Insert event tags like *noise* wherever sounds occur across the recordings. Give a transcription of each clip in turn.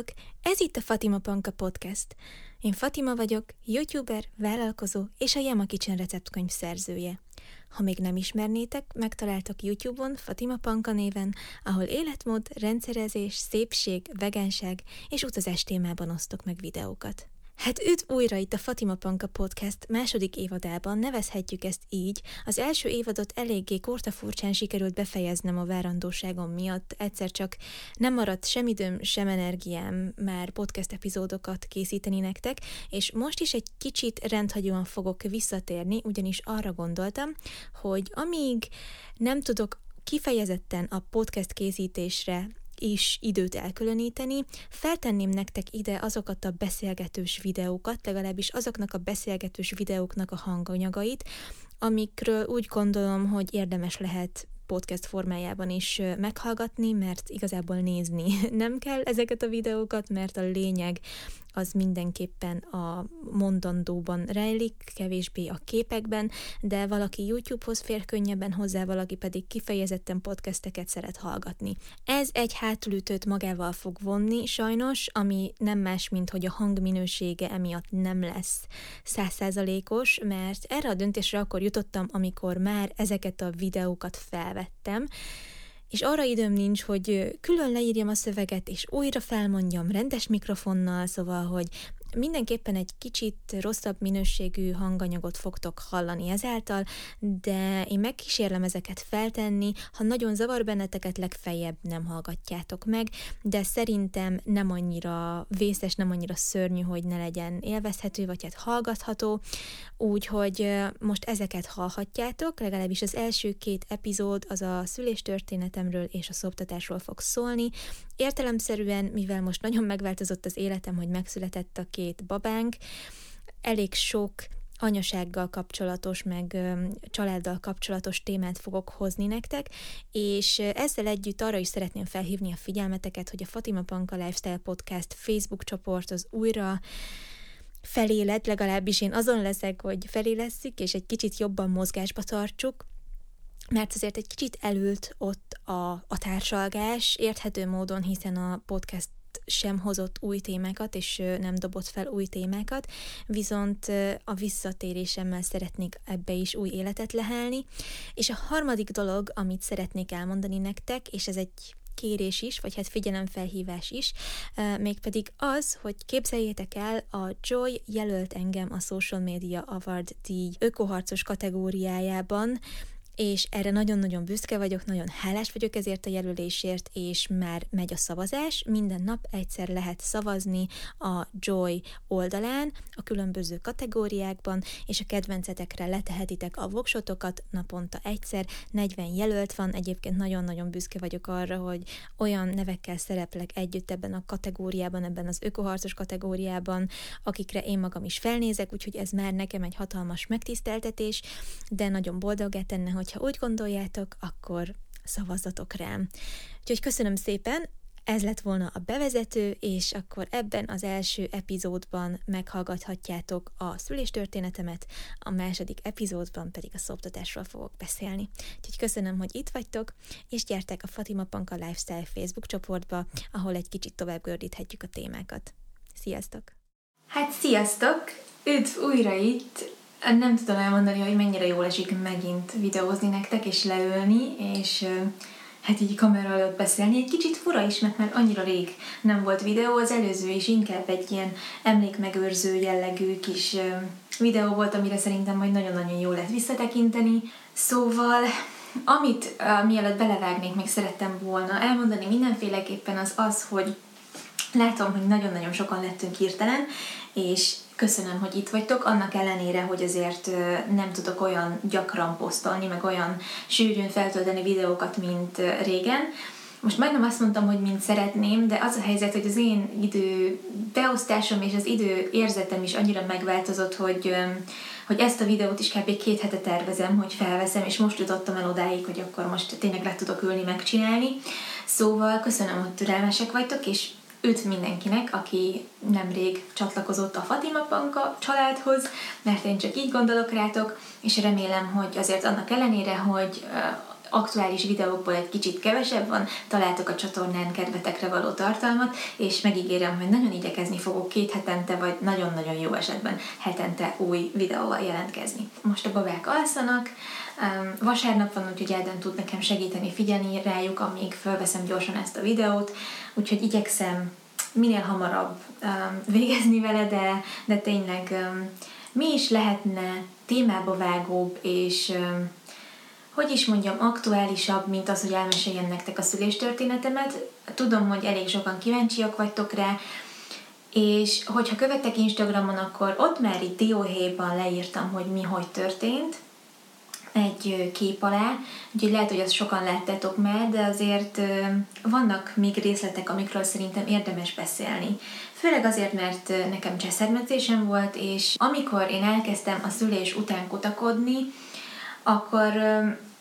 Sziasztok! Ez itt a Fatima Panka Podcast. Én Fatima vagyok, youtuber, vállalkozó és a Yama Kitchen receptkönyv szerzője. Ha még nem ismernétek, megtaláltok YouTube-on Fatima Panka néven, ahol életmód, rendszerezés, szépség, vegánság és utazás témában osztok meg videókat. Hát üdv újra itt a Fatima Panka Podcast második évadában, nevezhetjük ezt így. Az első évadot eléggé kortafurcsán sikerült befejeznem a várandóságom miatt, egyszer csak nem maradt sem időm, sem energiám már podcast epizódokat készíteni nektek, és most is egy kicsit rendhagyóan fogok visszatérni, ugyanis arra gondoltam, hogy amíg nem tudok kifejezetten a podcast készítésre is időt elkülöníteni, feltenném nektek ide azokat a beszélgetős videókat, legalábbis azoknak a beszélgetős videóknak a hanganyagait, amikről úgy gondolom, hogy érdemes lehet podcast formájában is meghallgatni, mert igazából nézni *laughs* nem kell ezeket a videókat, mert a lényeg az mindenképpen a mondandóban rejlik, kevésbé a képekben, de valaki YouTube-hoz fér könnyebben hozzá, valaki pedig kifejezetten podcasteket szeret hallgatni. Ez egy hátulütőt magával fog vonni, sajnos, ami nem más, mint hogy a hangminősége emiatt nem lesz százszázalékos, mert erre a döntésre akkor jutottam, amikor már ezeket a videókat felvettem, és arra időm nincs, hogy külön leírjam a szöveget, és újra felmondjam rendes mikrofonnal, szóval, hogy Mindenképpen egy kicsit rosszabb minőségű hanganyagot fogtok hallani ezáltal, de én megkísérlem ezeket feltenni, ha nagyon zavar benneteket, legfeljebb nem hallgatjátok meg, de szerintem nem annyira vészes, nem annyira szörnyű, hogy ne legyen élvezhető, vagy hát hallgatható, úgyhogy most ezeket hallhatjátok, legalábbis az első két epizód az a szüléstörténetemről és a szoptatásról fog szólni, Értelemszerűen, mivel most nagyon megváltozott az életem, hogy megszületett a két babánk, elég sok anyasággal kapcsolatos, meg családdal kapcsolatos témát fogok hozni nektek, és ezzel együtt arra is szeretném felhívni a figyelmeteket, hogy a Fatima Panka Lifestyle Podcast Facebook csoport az újra feléled, legalábbis én azon leszek, hogy felélesszik, és egy kicsit jobban mozgásba tartsuk, mert azért egy kicsit elült ott a, a társalgás, érthető módon, hiszen a podcast sem hozott új témákat, és nem dobott fel új témákat, viszont a visszatérésemmel szeretnék ebbe is új életet lehelni. És a harmadik dolog, amit szeretnék elmondani nektek, és ez egy kérés is, vagy hát figyelemfelhívás is, mégpedig az, hogy képzeljétek el, a Joy jelölt engem a Social Media Award díj ökoharcos kategóriájában, és erre nagyon-nagyon büszke vagyok, nagyon hálás vagyok ezért a jelölésért, és már megy a szavazás. Minden nap egyszer lehet szavazni a Joy oldalán, a különböző kategóriákban, és a kedvencetekre letehetitek a voksotokat naponta egyszer. 40 jelölt van, egyébként nagyon-nagyon büszke vagyok arra, hogy olyan nevekkel szereplek együtt ebben a kategóriában, ebben az ökoharcos kategóriában, akikre én magam is felnézek, úgyhogy ez már nekem egy hatalmas megtiszteltetés, de nagyon boldogát tenne, hogy hogyha úgy gondoljátok, akkor szavazzatok rám. Úgyhogy köszönöm szépen, ez lett volna a bevezető, és akkor ebben az első epizódban meghallgathatjátok a szüléstörténetemet, a második epizódban pedig a szoptatásról fogok beszélni. Úgyhogy köszönöm, hogy itt vagytok, és gyertek a Fatima Panka Lifestyle Facebook csoportba, ahol egy kicsit tovább gördíthetjük a témákat. Sziasztok! Hát sziasztok! Üdv újra itt! Nem tudom elmondani, hogy mennyire jól esik megint videózni nektek, és leülni, és hát így kamera előtt beszélni. Egy kicsit fura is, mert már annyira rég nem volt videó, az előző is inkább egy ilyen emlékmegőrző jellegű kis videó volt, amire szerintem majd nagyon-nagyon jó lehet visszatekinteni. Szóval, amit uh, mielőtt belevágnék, még szerettem volna elmondani mindenféleképpen az az, hogy látom, hogy nagyon-nagyon sokan lettünk hirtelen, és köszönöm, hogy itt vagytok, annak ellenére, hogy azért nem tudok olyan gyakran posztolni, meg olyan sűrűn feltölteni videókat, mint régen. Most majdnem azt mondtam, hogy mint szeretném, de az a helyzet, hogy az én idő beosztásom és az idő érzetem is annyira megváltozott, hogy, hogy ezt a videót is kb. két hete tervezem, hogy felveszem, és most jutottam el odáig, hogy akkor most tényleg le tudok ülni, megcsinálni. Szóval köszönöm, hogy türelmesek vagytok, és Üdv mindenkinek, aki nemrég csatlakozott a Fatima Panka családhoz, mert én csak így gondolok rátok, és remélem, hogy azért annak ellenére, hogy aktuális videókból egy kicsit kevesebb van, találtok a csatornán kedvetekre való tartalmat, és megígérem, hogy nagyon igyekezni fogok két hetente, vagy nagyon-nagyon jó esetben hetente új videóval jelentkezni. Most a babák alszanak, vasárnap van, úgyhogy Elden tud nekem segíteni figyelni rájuk, amíg felveszem gyorsan ezt a videót, úgyhogy igyekszem minél hamarabb végezni vele, de, de tényleg mi is lehetne témába vágóbb, és hogy is mondjam, aktuálisabb, mint az, hogy elmeséljem nektek a szüléstörténetemet. Tudom, hogy elég sokan kíváncsiak vagytok rá, és hogyha követtek Instagramon, akkor ott már itt dióhéjban leírtam, hogy mi hogy történt, egy kép alá, úgyhogy lehet, hogy azt sokan láttátok már, de azért vannak még részletek, amikről szerintem érdemes beszélni. Főleg azért, mert nekem cseszermetésem volt, és amikor én elkezdtem a szülés után kutakodni, akkor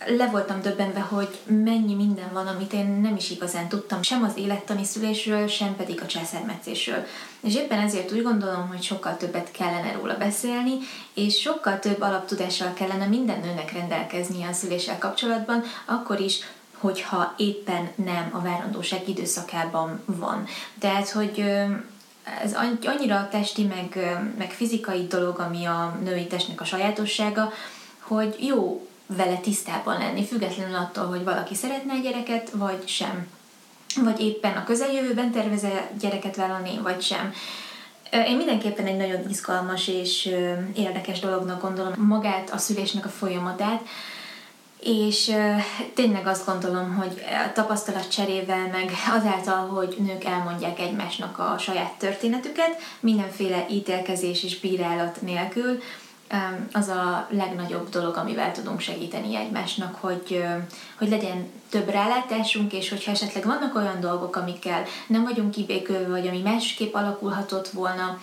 le voltam döbbenve, hogy mennyi minden van, amit én nem is igazán tudtam, sem az élettani szülésről, sem pedig a császármetszésről. És éppen ezért úgy gondolom, hogy sokkal többet kellene róla beszélni, és sokkal több alaptudással kellene minden nőnek rendelkeznie a szüléssel kapcsolatban, akkor is, hogyha éppen nem a várandóság időszakában van. Tehát, hogy ez annyira testi, meg, meg fizikai dolog, ami a női testnek a sajátossága, hogy jó vele tisztában lenni, függetlenül attól, hogy valaki szeretne egy gyereket, vagy sem. Vagy éppen a közeljövőben terveze gyereket vállalni, vagy sem. Én mindenképpen egy nagyon izgalmas és érdekes dolognak gondolom magát a szülésnek a folyamatát, és tényleg azt gondolom, hogy a tapasztalat cserével, meg azáltal, hogy nők elmondják egymásnak a saját történetüket, mindenféle ítélkezés és bírálat nélkül, az a legnagyobb dolog, amivel tudunk segíteni egymásnak, hogy, hogy legyen több rálátásunk, és hogyha esetleg vannak olyan dolgok, amikkel nem vagyunk kibékülve, vagy ami másképp alakulhatott volna,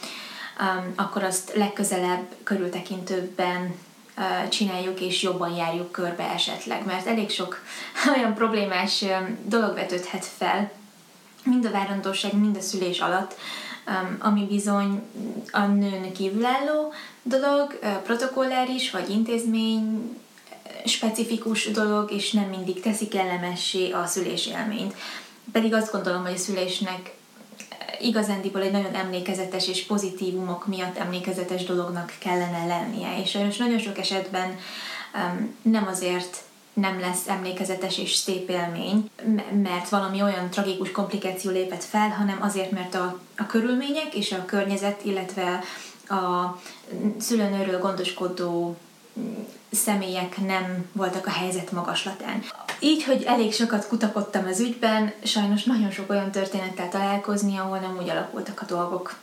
akkor azt legközelebb körültekintőbben csináljuk, és jobban járjuk körbe esetleg, mert elég sok *laughs* olyan problémás dolog vetődhet fel, mind a várandóság, mind a szülés alatt, ami bizony a nőn kívülálló dolog, protokolláris vagy intézmény specifikus dolog, és nem mindig teszi kellemessé a szülés élményt. Pedig azt gondolom, hogy a szülésnek igazándiból egy nagyon emlékezetes és pozitívumok miatt emlékezetes dolognak kellene lennie. És sajnos nagyon sok esetben nem azért nem lesz emlékezetes és szép élmény, mert valami olyan tragikus komplikáció lépett fel, hanem azért, mert a, a körülmények és a környezet, illetve a szülőnőről gondoskodó személyek nem voltak a helyzet magaslatán. Így, hogy elég sokat kutakodtam az ügyben, sajnos nagyon sok olyan történettel találkozni, ahol nem úgy alakultak a dolgok,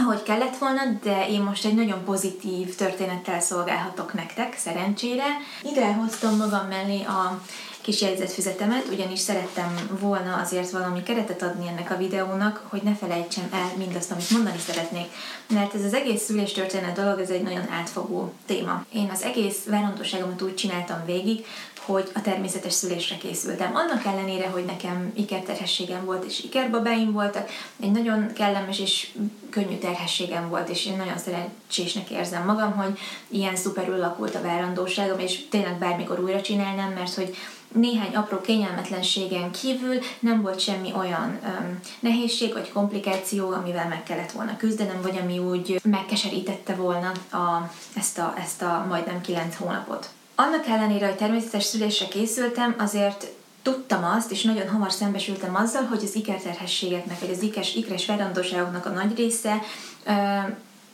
ahogy kellett volna, de én most egy nagyon pozitív történettel szolgálhatok nektek, szerencsére. Ide hoztam magam mellé a kis jegyzetfüzetemet, ugyanis szerettem volna azért valami keretet adni ennek a videónak, hogy ne felejtsem el mindazt, amit mondani szeretnék. Mert ez az egész szüléstörténet dolog, ez egy nagyon átfogó téma. Én az egész várandóságomat úgy csináltam végig, hogy a természetes szülésre készültem. Annak ellenére, hogy nekem ikerterhességem volt és ikerbabáim voltak, egy nagyon kellemes és könnyű terhességem volt, és én nagyon szerencsésnek érzem magam, hogy ilyen szuperül lakult a várandóságom, és tényleg bármikor újra csinálnám, mert hogy néhány apró kényelmetlenségen kívül nem volt semmi olyan um, nehézség vagy komplikáció, amivel meg kellett volna küzdenem, vagy ami úgy megkeserítette volna a, ezt, a, ezt a majdnem kilenc hónapot. Annak ellenére, hogy természetes szülésre készültem, azért tudtam azt, és nagyon hamar szembesültem azzal, hogy az ikerterhességeknek, vagy az ikes, ikres verandóságoknak a nagy része ö,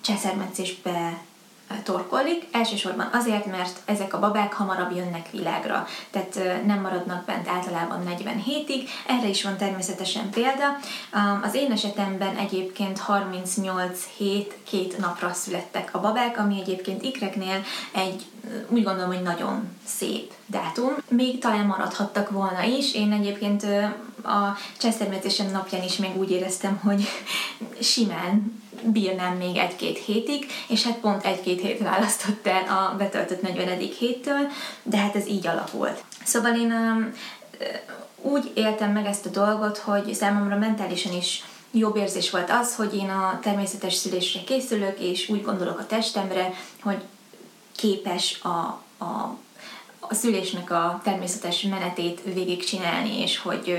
császármetszésbe torkollik, elsősorban azért, mert ezek a babák hamarabb jönnek világra, tehát nem maradnak bent általában 40 hétig, erre is van természetesen példa. Az én esetemben egyébként 38 hét, két napra születtek a babák, ami egyébként ikreknél egy, úgy gondolom, hogy nagyon szép dátum. Még talán maradhattak volna is, én egyébként a csesztermetésem napján is még úgy éreztem, hogy simán bírnám még egy-két hétig, és hát pont egy-két hét választott el a betöltött 40. héttől, de hát ez így alakult. Szóval én um, úgy éltem meg ezt a dolgot, hogy számomra mentálisan is jobb érzés volt az, hogy én a természetes szülésre készülök, és úgy gondolok a testemre, hogy képes a, a a szülésnek a természetes menetét végigcsinálni, és hogy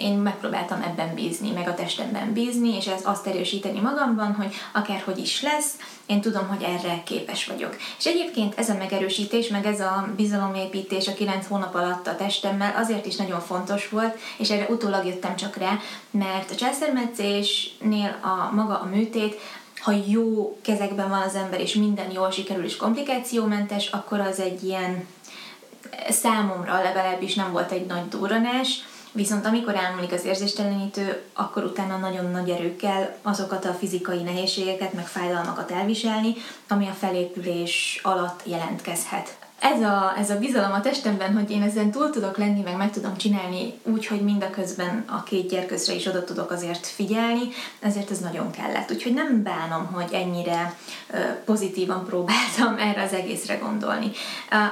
én megpróbáltam ebben bízni, meg a testemben bízni, és ez azt erősíteni magamban, hogy akárhogy is lesz, én tudom, hogy erre képes vagyok. És egyébként ez a megerősítés, meg ez a bizalomépítés a kilenc hónap alatt a testemmel azért is nagyon fontos volt, és erre utólag jöttem csak rá, mert a császármetszésnél a maga a műtét ha jó kezekben van az ember, és minden jól sikerül és komplikációmentes, akkor az egy ilyen számomra legalábbis nem volt egy nagy durranás, Viszont amikor elmúlik az érzéstelenítő, akkor utána nagyon nagy erőkkel azokat a fizikai nehézségeket, meg fájdalmakat elviselni, ami a felépülés alatt jelentkezhet. Ez a, ez a bizalom a testemben, hogy én ezen túl tudok lenni, meg meg tudom csinálni úgy, hogy mindaközben a két gyerkőzre is oda tudok azért figyelni, ezért ez nagyon kellett. Úgyhogy nem bánom, hogy ennyire pozitívan próbáltam *laughs* erre az egészre gondolni.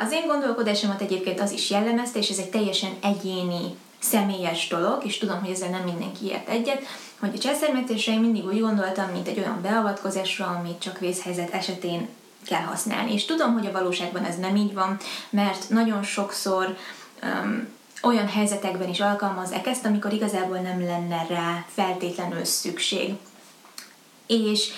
Az én gondolkodásomat egyébként az is jellemezte, és ez egy teljesen egyéni személyes dolog, és tudom, hogy ezzel nem mindenki ért egyet, hogy a császármetésre én mindig úgy gondoltam, mint egy olyan beavatkozásra, amit csak vészhelyzet esetén kell használni. És tudom, hogy a valóságban ez nem így van, mert nagyon sokszor um, olyan helyzetekben is alkalmazzák ezt, amikor igazából nem lenne rá feltétlenül szükség. És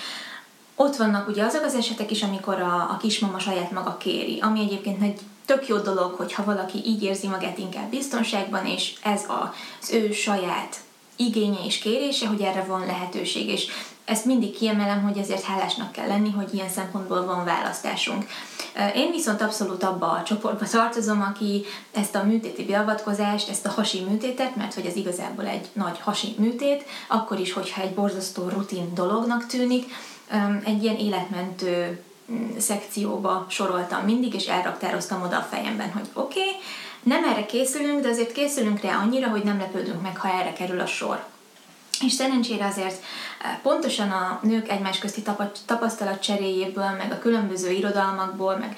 ott vannak ugye azok az esetek is, amikor a, a kismama saját maga kéri, ami egyébként egy tök jó dolog, hogyha valaki így érzi magát inkább biztonságban, és ez az ő saját igénye és kérése, hogy erre van lehetőség, és ezt mindig kiemelem, hogy ezért hálásnak kell lenni, hogy ilyen szempontból van választásunk. Én viszont abszolút abba a csoportba tartozom, aki ezt a műtéti beavatkozást, ezt a hasi műtétet, mert hogy ez igazából egy nagy hasi műtét, akkor is, hogyha egy borzasztó rutin dolognak tűnik, egy ilyen életmentő szekcióba soroltam mindig, és elraktároztam oda a fejemben, hogy oké, okay, nem erre készülünk, de azért készülünk rá annyira, hogy nem lepődünk meg, ha erre kerül a sor. És szerencsére azért e, pontosan a nők egymás közti tapasztalat cseréjéből, meg a különböző irodalmakból, meg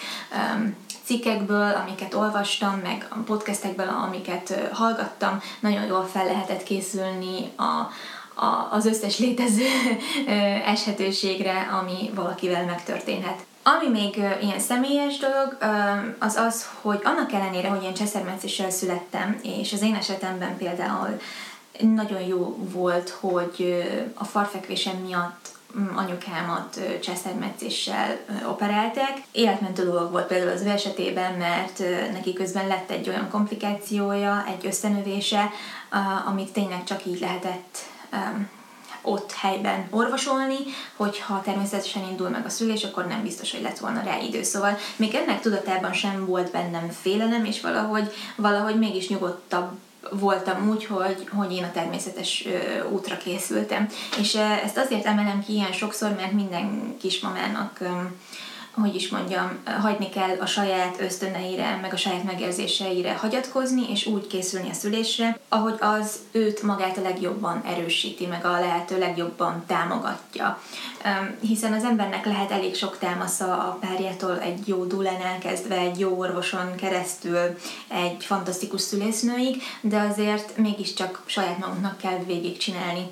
cikkekből, amiket olvastam, meg a podcastekből, amiket hallgattam, nagyon jól fel lehetett készülni a, a, az összes létező eshetőségre, ami valakivel megtörténhet. Ami még ilyen személyes dolog, az az, hogy annak ellenére, hogy én cseszermetszéssel születtem, és az én esetemben például nagyon jó volt, hogy a farfekvésem miatt mm, anyukámat cseszermetszéssel operálták. Életmentő dolog volt például az ő esetében, mert neki közben lett egy olyan komplikációja, egy összenövése, amit tényleg csak így lehetett ott helyben orvosolni, hogyha természetesen indul meg a szülés, akkor nem biztos, hogy lett volna rá idő. Szóval még ennek tudatában sem volt bennem félelem, és valahogy, valahogy mégis nyugodtabb voltam úgy, hogy, hogy én a természetes ö, útra készültem. És ezt azért emelem ki ilyen sokszor, mert minden kismamának ö, hogy is mondjam, hagyni kell a saját ösztöneire, meg a saját megérzéseire hagyatkozni, és úgy készülni a szülésre, ahogy az őt magát a legjobban erősíti, meg a lehető legjobban támogatja. Hiszen az embernek lehet elég sok támasza a párjától egy jó dulán elkezdve, egy jó orvoson keresztül, egy fantasztikus szülésznőig, de azért mégiscsak saját magunknak kell végigcsinálni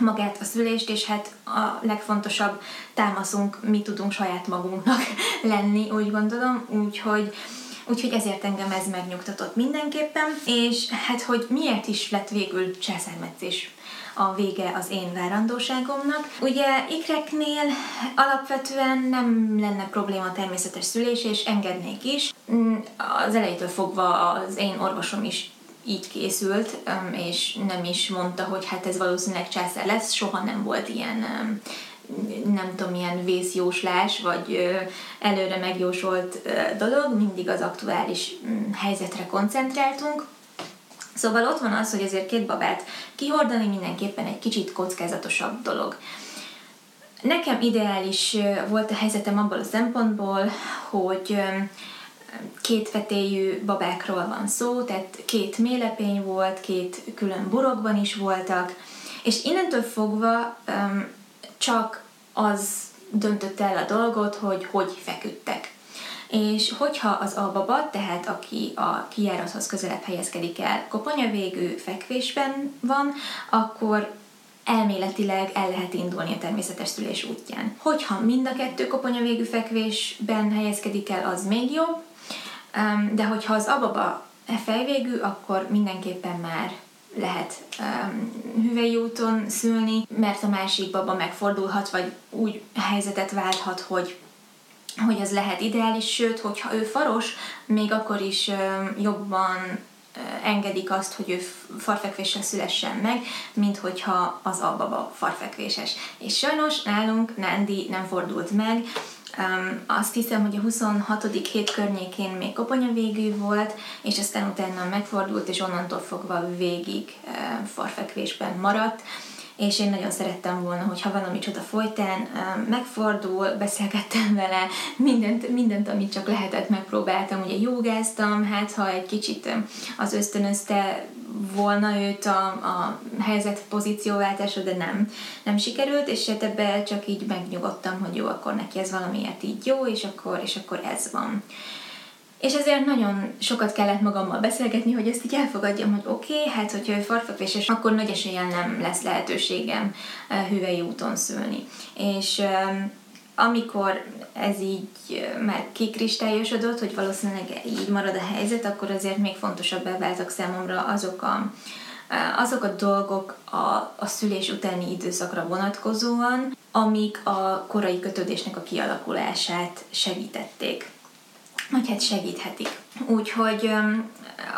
magát a szülést, és hát a legfontosabb támaszunk mi tudunk saját magunknak *laughs* lenni, úgy gondolom, úgyhogy Úgyhogy ezért engem ez megnyugtatott mindenképpen, és hát, hogy miért is lett végül császármetszés a vége az én várandóságomnak. Ugye ikreknél alapvetően nem lenne probléma természetes szülés, és engednék is. Mm, az elejétől fogva az én orvosom is így készült, és nem is mondta, hogy hát ez valószínűleg császár lesz, soha nem volt ilyen nem tudom, ilyen vészjóslás, vagy előre megjósolt dolog, mindig az aktuális mm, helyzetre koncentráltunk. Szóval ott van az, hogy azért két babát kihordani mindenképpen egy kicsit kockázatosabb dolog. Nekem ideális volt a helyzetem abból a szempontból, hogy két vetélyű babákról van szó, tehát két mélepény volt, két külön burokban is voltak, és innentől fogva csak az döntött el a dolgot, hogy hogy feküdtek. És hogyha az albaba, tehát aki a kijárathoz közelebb helyezkedik el, koponyavégű fekvésben van, akkor elméletileg el lehet indulni a természetes szülés útján. Hogyha mind a kettő koponyavégű fekvésben helyezkedik el, az még jobb, De hogyha az ababa fejvégű, akkor mindenképpen már lehet um, hüvei úton szülni, mert a másik baba megfordulhat, vagy úgy helyzetet válthat, hogy hogy az lehet ideális, sőt, hogyha ő faros, még akkor is um, jobban uh, engedik azt, hogy ő farfekvéssel szülessen meg, mint hogyha az albaba farfekvéses. És sajnos nálunk Nandi nem fordult meg, Um, azt hiszem, hogy a 26. hét környékén még koponya végű volt, és aztán utána megfordult, és onnantól fogva végig uh, farfekvésben maradt és én nagyon szerettem volna, hogyha valami csoda folytán megfordul, beszélgettem vele, mindent, mindent, amit csak lehetett, megpróbáltam, ugye jogáztam, hát ha egy kicsit az ösztönözte volna őt a, a helyzet pozícióváltásra, de nem, nem sikerült, és hát ebbe csak így megnyugodtam, hogy jó, akkor neki ez valamiért így jó, és akkor, és akkor ez van. És ezért nagyon sokat kellett magammal beszélgetni, hogy ezt így elfogadjam, hogy oké, okay, hát hogyha ő farfekvéses, akkor nagy esélyen nem lesz lehetőségem hüvei úton szülni. És amikor ez így már kikristályosodott, hogy valószínűleg így marad a helyzet, akkor azért még fontosabbá váltak számomra azok a, azok a dolgok a, a szülés utáni időszakra vonatkozóan, amik a korai kötődésnek a kialakulását segítették vagy hát segíthetik. Úgyhogy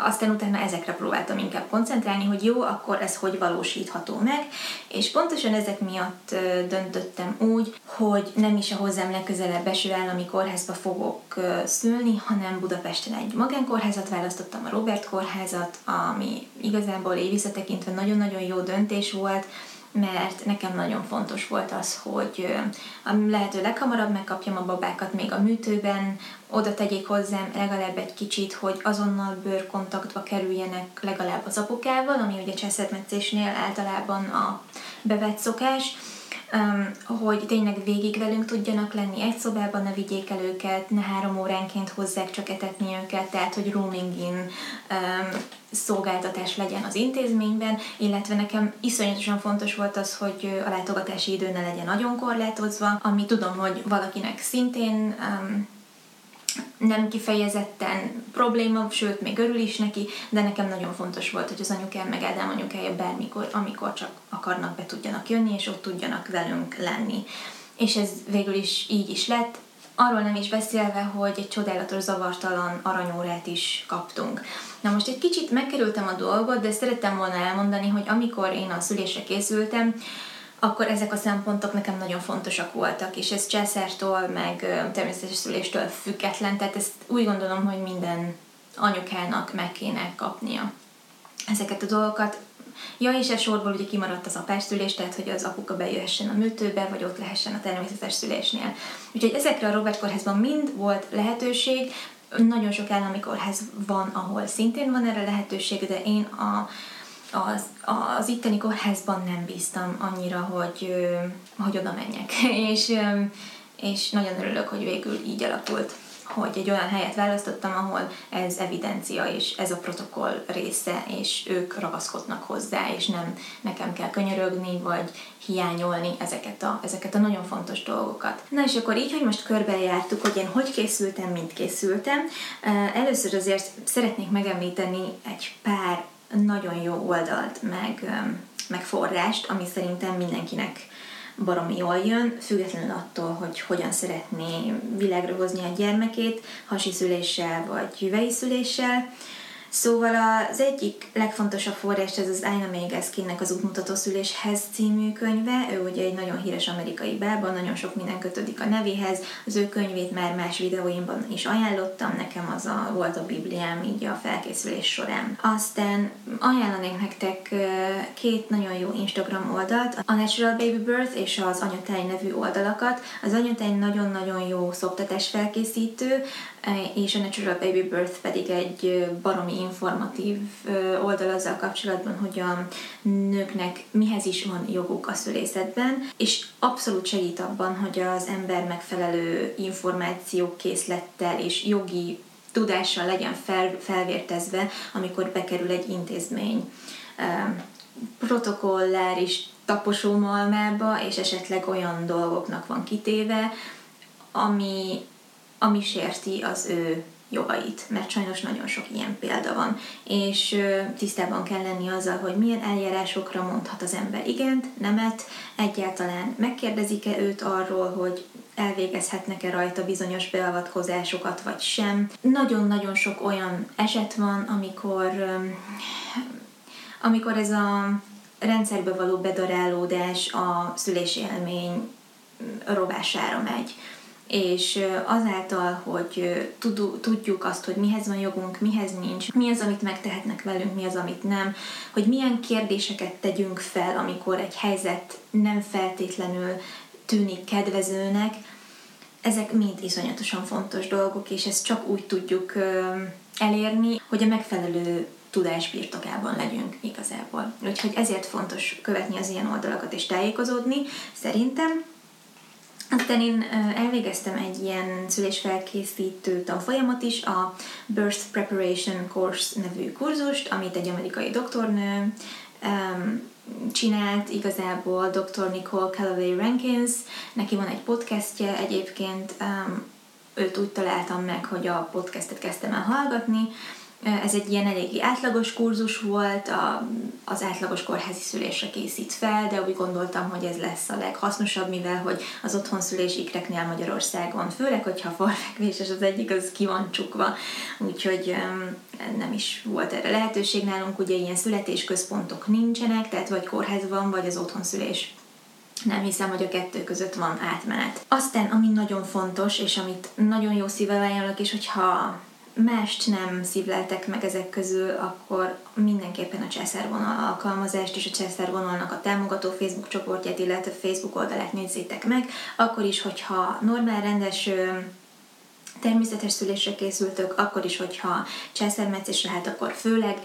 aztán utána ezekre próbáltam inkább koncentrálni, hogy jó, akkor ez hogy valósítható meg, és pontosan ezek miatt döntöttem úgy, hogy nem is a hozzám legközelebb eső állami kórházba fogok szülni, hanem Budapesten egy magánkórházat választottam, a Robert kórházat, ami igazából így visszatekintve nagyon-nagyon jó döntés volt, mert nekem nagyon fontos volt az, hogy a lehető leghamarabb megkapjam a babákat még a műtőben, oda tegyék hozzám legalább egy kicsit, hogy azonnal bőrkontaktba kerüljenek legalább az apukával, ami ugye cseszetmetszésnél általában a bevett szokás, hogy tényleg végig velünk tudjanak lenni egy szobában, ne vigyék el őket, ne három óránként hozzák csak etetni őket, tehát hogy roaming in szolgáltatás legyen az intézményben, illetve nekem iszonyatosan fontos volt az, hogy a látogatási idő ne legyen nagyon korlátozva, ami tudom, hogy valakinek szintén nem kifejezetten probléma, sőt, még örül is neki, de nekem nagyon fontos volt, hogy az anyukám meg Ádám anyukája bármikor, amikor csak akarnak, be tudjanak jönni, és ott tudjanak velünk lenni. És ez végül is így is lett, arról nem is beszélve, hogy egy csodálatos, zavartalan aranyórát is kaptunk. Na most egy kicsit megkerültem a dolgot, de szerettem volna elmondani, hogy amikor én a szülésre készültem, akkor ezek a szempontok nekem nagyon fontosak voltak, és ez császártól, meg természetes szüléstől független, tehát ezt úgy gondolom, hogy minden anyukának meg kéne kapnia ezeket a dolgokat. Ja, és ez sorból ugye kimaradt az apásszülés, tehát hogy az apuka bejöhessen a műtőbe, vagy ott lehessen a természetes szülésnél. Úgyhogy ezekre a Robert kórházban mind volt lehetőség, nagyon sok állami kórház van, ahol szintén van erre lehetőség, de én a az, az itteni kórházban nem bíztam annyira, hogy, hogy oda menjek. *laughs* és, és nagyon örülök, hogy végül így alakult hogy egy olyan helyet választottam, ahol ez evidencia, és ez a protokoll része, és ők ragaszkodnak hozzá, és nem nekem kell könyörögni, vagy hiányolni ezeket a, ezeket a nagyon fontos dolgokat. Na és akkor így, hogy most körbejártuk, hogy én hogy készültem, mint készültem. Először azért szeretnék megemlíteni egy pár nagyon jó oldalt, meg, meg forrást, ami szerintem mindenkinek baromi jól jön, függetlenül attól, hogy hogyan szeretné világra hozni a gyermekét, hasi szüléssel vagy hüvei szüléssel. Szóval az egyik legfontosabb forrás ez az Aina Megaskinnek az Útmutató szüléshez című könyve. Ő ugye egy nagyon híres amerikai bába, nagyon sok minden kötődik a nevéhez. Az ő könyvét már más videóimban is ajánlottam, nekem az a, volt a bibliám így a felkészülés során. Aztán ajánlanék nektek két nagyon jó Instagram oldalt, a Natural Baby Birth és az Anyatáj nevű oldalakat. Az Anyatáj nagyon-nagyon jó szoptatás felkészítő, és a Natural Baby Birth pedig egy baromi informatív oldal azzal kapcsolatban, hogy a nőknek mihez is van joguk a szülészetben, és abszolút segít abban, hogy az ember megfelelő információkészlettel és jogi tudással legyen fel, felvértezve, amikor bekerül egy intézmény. Protokolláris taposómalmába, és esetleg olyan dolgoknak van kitéve, ami ami sérti az ő jogait, mert sajnos nagyon sok ilyen példa van, és tisztában kell lenni azzal, hogy milyen eljárásokra mondhat az ember igent, nemet, egyáltalán megkérdezik-e őt arról, hogy elvégezhetnek-e rajta bizonyos beavatkozásokat, vagy sem. Nagyon-nagyon sok olyan eset van, amikor, amikor ez a rendszerbe való bedarálódás a szülési élmény robására megy és azáltal, hogy tudjuk azt, hogy mihez van jogunk, mihez nincs, mi az, amit megtehetnek velünk, mi az, amit nem, hogy milyen kérdéseket tegyünk fel, amikor egy helyzet nem feltétlenül tűnik kedvezőnek, ezek mind iszonyatosan fontos dolgok, és ezt csak úgy tudjuk elérni, hogy a megfelelő tudás birtokában legyünk igazából. Úgyhogy ezért fontos követni az ilyen oldalakat és tájékozódni, szerintem. Aztán én elvégeztem egy ilyen szülésfelkészítő tanfolyamot is, a Birth Preparation Course nevű kurzust, amit egy amerikai doktornő um, csinált, igazából dr. Nicole Callaway Rankins, neki van egy podcastje egyébként, um, őt úgy találtam meg, hogy a podcastet kezdtem el hallgatni, ez egy ilyen eléggé átlagos kurzus volt, a, az átlagos kórházi szülésre készít fel, de úgy gondoltam, hogy ez lesz a leghasznosabb, mivel hogy az otthonszülés ikreknél Magyarországon, főleg, hogyha falfekvéses az egyik, az ki van csukva, úgyhogy nem is volt erre lehetőség nálunk, ugye ilyen születésközpontok nincsenek, tehát vagy kórház van, vagy az otthonszülés nem hiszem, hogy a kettő között van átmenet. Aztán, ami nagyon fontos, és amit nagyon jó szívvel ajánlok, és hogyha mást nem szívleltek meg ezek közül, akkor mindenképpen a császárvonal alkalmazást és a császárvonalnak a támogató Facebook csoportját, illetve Facebook oldalát nézzétek meg, akkor is, hogyha normál, rendes természetes szülésre készültök, akkor is, hogyha császármetszésre, hát akkor főleg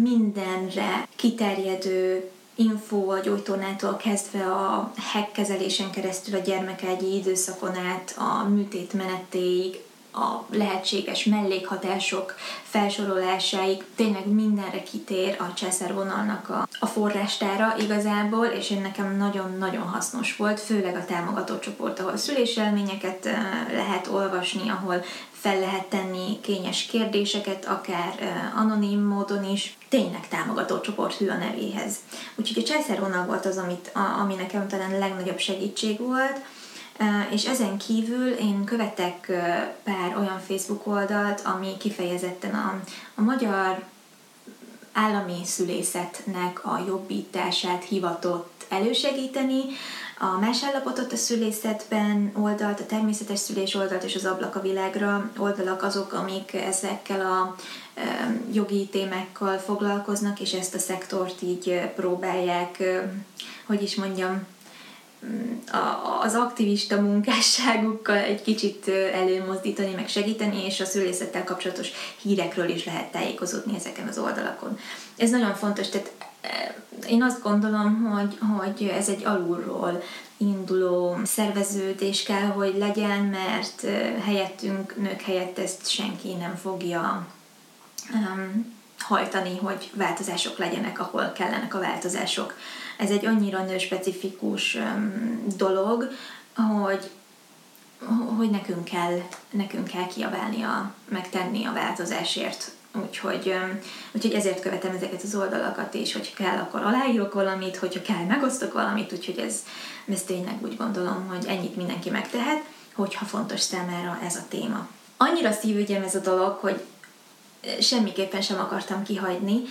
mindenre kiterjedő info a gyógytornától kezdve a kezelésen keresztül a gyermekágyi időszakon át a műtét menetéig, a lehetséges mellékhatások felsorolásáig tényleg mindenre kitér a császárvonalnak a, a forrástára igazából, és én nekem nagyon-nagyon hasznos volt, főleg a támogató csoport, ahol szüléselményeket eh, lehet olvasni, ahol fel lehet tenni kényes kérdéseket, akár anonim módon is. Tényleg támogató csoport hű a nevéhez. Úgyhogy a császárvonal volt az, amit, a, ami nekem talán a legnagyobb segítség volt, és ezen kívül én követek pár olyan Facebook oldalt, ami kifejezetten a, a magyar állami szülészetnek a jobbítását hivatott elősegíteni, a más állapotot a szülészetben oldalt, a természetes szülés oldalt és az ablak a világra oldalak azok, amik ezekkel a jogi témákkal foglalkoznak, és ezt a szektort így próbálják, hogy is mondjam, az aktivista munkásságukkal egy kicsit előmozdítani, meg segíteni, és a szülészettel kapcsolatos hírekről is lehet tájékozódni ezeken az oldalakon. Ez nagyon fontos, tehát én azt gondolom, hogy, hogy ez egy alulról induló szerveződés kell, hogy legyen, mert helyettünk, nők helyett ezt senki nem fogja um, hajtani, hogy változások legyenek, ahol kellenek a változások ez egy annyira nőspecifikus dolog, hogy hogy nekünk kell, nekünk kell kiabálni, a, megtenni a változásért. Úgyhogy, úgyhogy ezért követem ezeket az oldalakat, és hogy kell, akkor aláírok valamit, hogyha kell, megosztok valamit, úgyhogy ez, ez tényleg úgy gondolom, hogy ennyit mindenki megtehet, hogyha fontos számára ez a téma. Annyira szívügyem ez a dolog, hogy semmiképpen sem akartam kihagyni,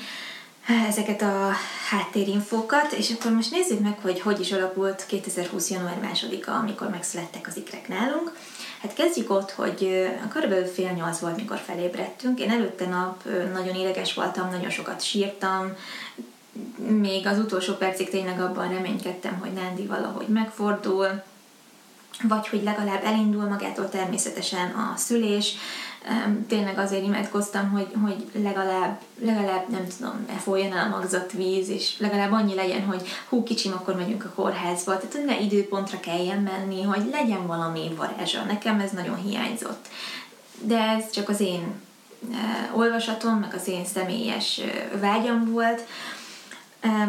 ezeket a háttérinfókat, és akkor most nézzük meg, hogy hogy is alakult 2020. január 2-a, amikor megszülettek az ikrek nálunk. Hát kezdjük ott, hogy körülbelül fél nyolc volt, mikor felébredtünk. Én előtte nap nagyon éleges voltam, nagyon sokat sírtam, még az utolsó percig tényleg abban reménykedtem, hogy Nandi valahogy megfordul, vagy hogy legalább elindul magától természetesen a szülés, tényleg azért imádkoztam, hogy, hogy legalább, legalább nem tudom, folyjon el a magzat víz, és legalább annyi legyen, hogy hú, kicsim, akkor megyünk a kórházba. Tehát, hogy ne időpontra kelljen menni, hogy legyen valami varázsa. Nekem ez nagyon hiányzott. De ez csak az én olvasatom, meg az én személyes vágyam volt.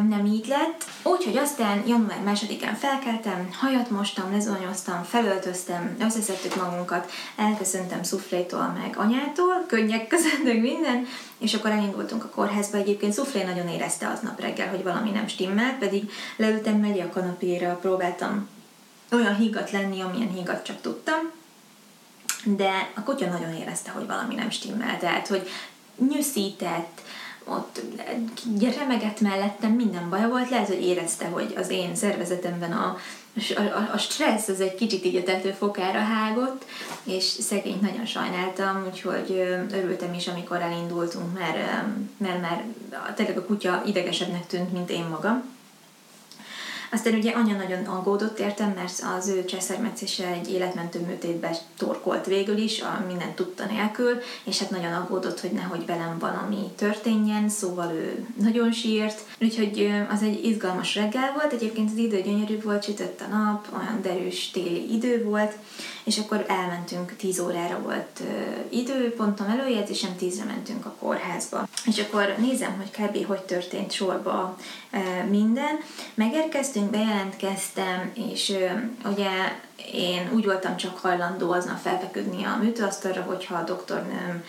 Nem így lett. Úgyhogy aztán január másodikán felkeltem, hajat mostam, lezonyoztam, felöltöztem, összeszedtük magunkat, elköszöntem szuflétól meg anyától, könnyek között, meg minden, és akkor elindultunk a kórházba. Egyébként Szuflé nagyon érezte aznap reggel, hogy valami nem stimmel, pedig leültem mellé a kanapéra, próbáltam olyan hígat lenni, amilyen hígat csak tudtam, de a kutya nagyon érezte, hogy valami nem stimmel, tehát, hogy nyűszített, ott remegett mellettem, minden baj volt, lehet, hogy érezte, hogy az én szervezetemben a, a, a stressz az egy kicsit így a tetőfokára hágott, és szegényt nagyon sajnáltam, úgyhogy örültem is, amikor elindultunk, mert, mert mert tényleg a kutya idegesebbnek tűnt, mint én magam aztán ugye anya nagyon aggódott értem, mert az ő császármetszése egy életmentő műtétbe torkolt végül is, a mindent tudta nélkül, és hát nagyon aggódott, hogy nehogy velem valami történjen, szóval ő nagyon sírt. Úgyhogy az egy izgalmas reggel volt, egyébként az idő gyönyörű volt, sütött a nap, olyan derűs téli idő volt, és akkor elmentünk, 10 órára volt időpontom előjegyzésem, 10-re mentünk a kórházba. És akkor nézem, hogy kb. hogy történt sorba minden. Megérkeztünk, bejelentkeztem, és ugye én úgy voltam csak hajlandó aznap felfeküdni a műtőasztalra, hogyha a doktornőm